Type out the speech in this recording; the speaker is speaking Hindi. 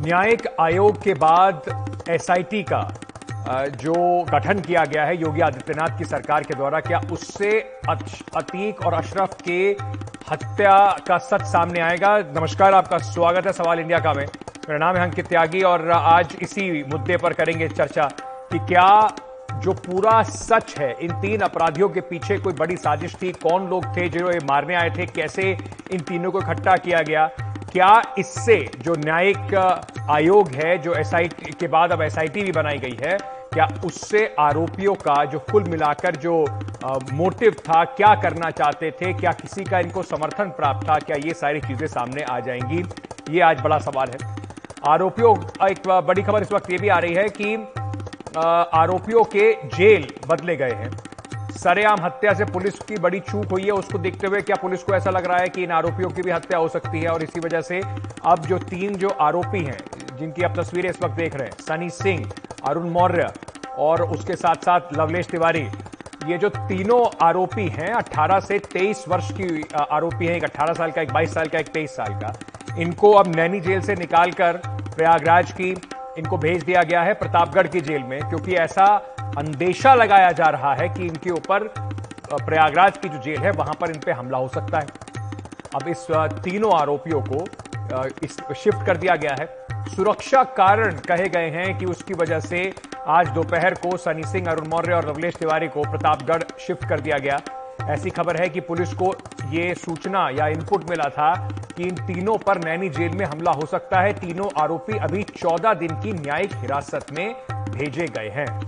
न्यायिक आयोग के बाद एसआईटी का जो गठन किया गया है योगी आदित्यनाथ की सरकार के द्वारा, क्या उससे अतीक और अशरफ के हत्या का सच सामने आएगा? नमस्कार, आपका स्वागत है सवाल इंडिया का में। मेरा नाम है अंकित त्यागी और आज इसी मुद्दे पर करेंगे चर्चा कि क्या जो पूरा सच है, इन तीन अपराधियों के पीछे कोई बड़ी साजिश थी? कौन लोग थे जो ये मारने आए थे? कैसे इन तीनों को इकट्ठा किया गया? क्या इससे जो न्यायिक आयोग है जो एसआईटी के बाद अब एसआईटी भी बनाई गई है क्या उससे आरोपियों का जो कुल मिलाकर जो आ, मोटिव था क्या करना चाहते थे क्या किसी का इनको समर्थन प्राप्त था क्या ये सारी चीज़ें सामने आ जाएँगी? ये आज बड़ा सवाल है। आरोपियों एक बड़ी खबर इस वक्त ये भी आ रही है कि आरोपियों के जेल बदले गए हैं। सरेआम हत्या से पुलिस की बड़ी चूक हुई है। उसको देखते हुए क्या पुलिस को ऐसा लग रहा है कि इन आरोपियों की भी हत्या हो सकती है? और इसी वजह से अब जो तीन जो आरोपी हैं, जिनकी आप तस्वीरें इस वक्त देख रहे हैं, सनी सिंह, अरुण मौर्य और उसके साथ साथ लवलेश तिवारी, ये जो तीनों आरोपी हैं 18 से 23 वर्ष की आरोपी हैं। एक 18 साल का, एक 22 साल का, एक 23 साल का। इनको अब नैनी जेल से निकालकर प्रयागराज की इनको भेज दिया गया है, प्रतापगढ़ की जेल में, क्योंकि ऐसा अंदेशा लगाया जा रहा है कि इनके ऊपर प्रयागराज की जो जेल है, वहाँ पर इन पर हमला हो सकता है। अब इस तीनों आरोपियों को इस, शिफ्ट कर दिया गया है। सुरक्षा कारण कहे गए हैं कि उसकी वजह से आज दोपहर को सनी सिंह, अरुण मौर्य और लवलेश तिवारी को प्रतापगढ़ शिफ्ट कर दिया गया। ऐसी खबर है कि पुलिस को यह सूचना या इनपुट मिला था कि इन तीनों पर नैनी जेल में हमला हो सकता है। तीनों आरोपी अभी 14 दिन की न्यायिक हिरासत में भेजे गए हैं।